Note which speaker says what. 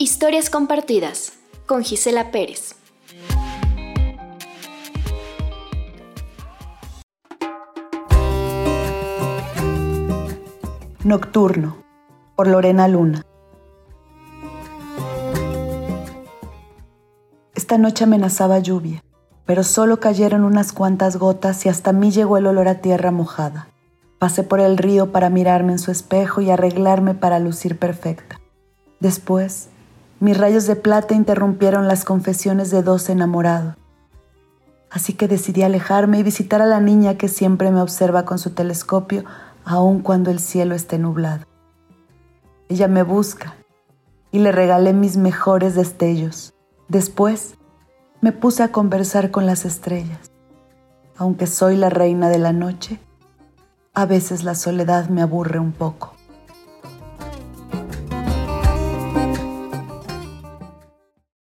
Speaker 1: Historias compartidas con Gisela Pérez.
Speaker 2: Nocturno, por Lorena Luna. Esta noche amenazaba lluvia, pero solo cayeron unas cuantas gotas y hasta mí llegó el olor a tierra mojada. Pasé por el río para mirarme en su espejo y arreglarme para lucir perfecta. Después, mis rayos de plata interrumpieron las confesiones de dos enamorados. Así que decidí alejarme y visitar a la niña que siempre me observa con su telescopio, aun cuando el cielo esté nublado. Ella me busca y le regalé mis mejores destellos. Después, me puse a conversar con las estrellas. Aunque soy la reina de la noche, a veces la soledad me aburre un poco.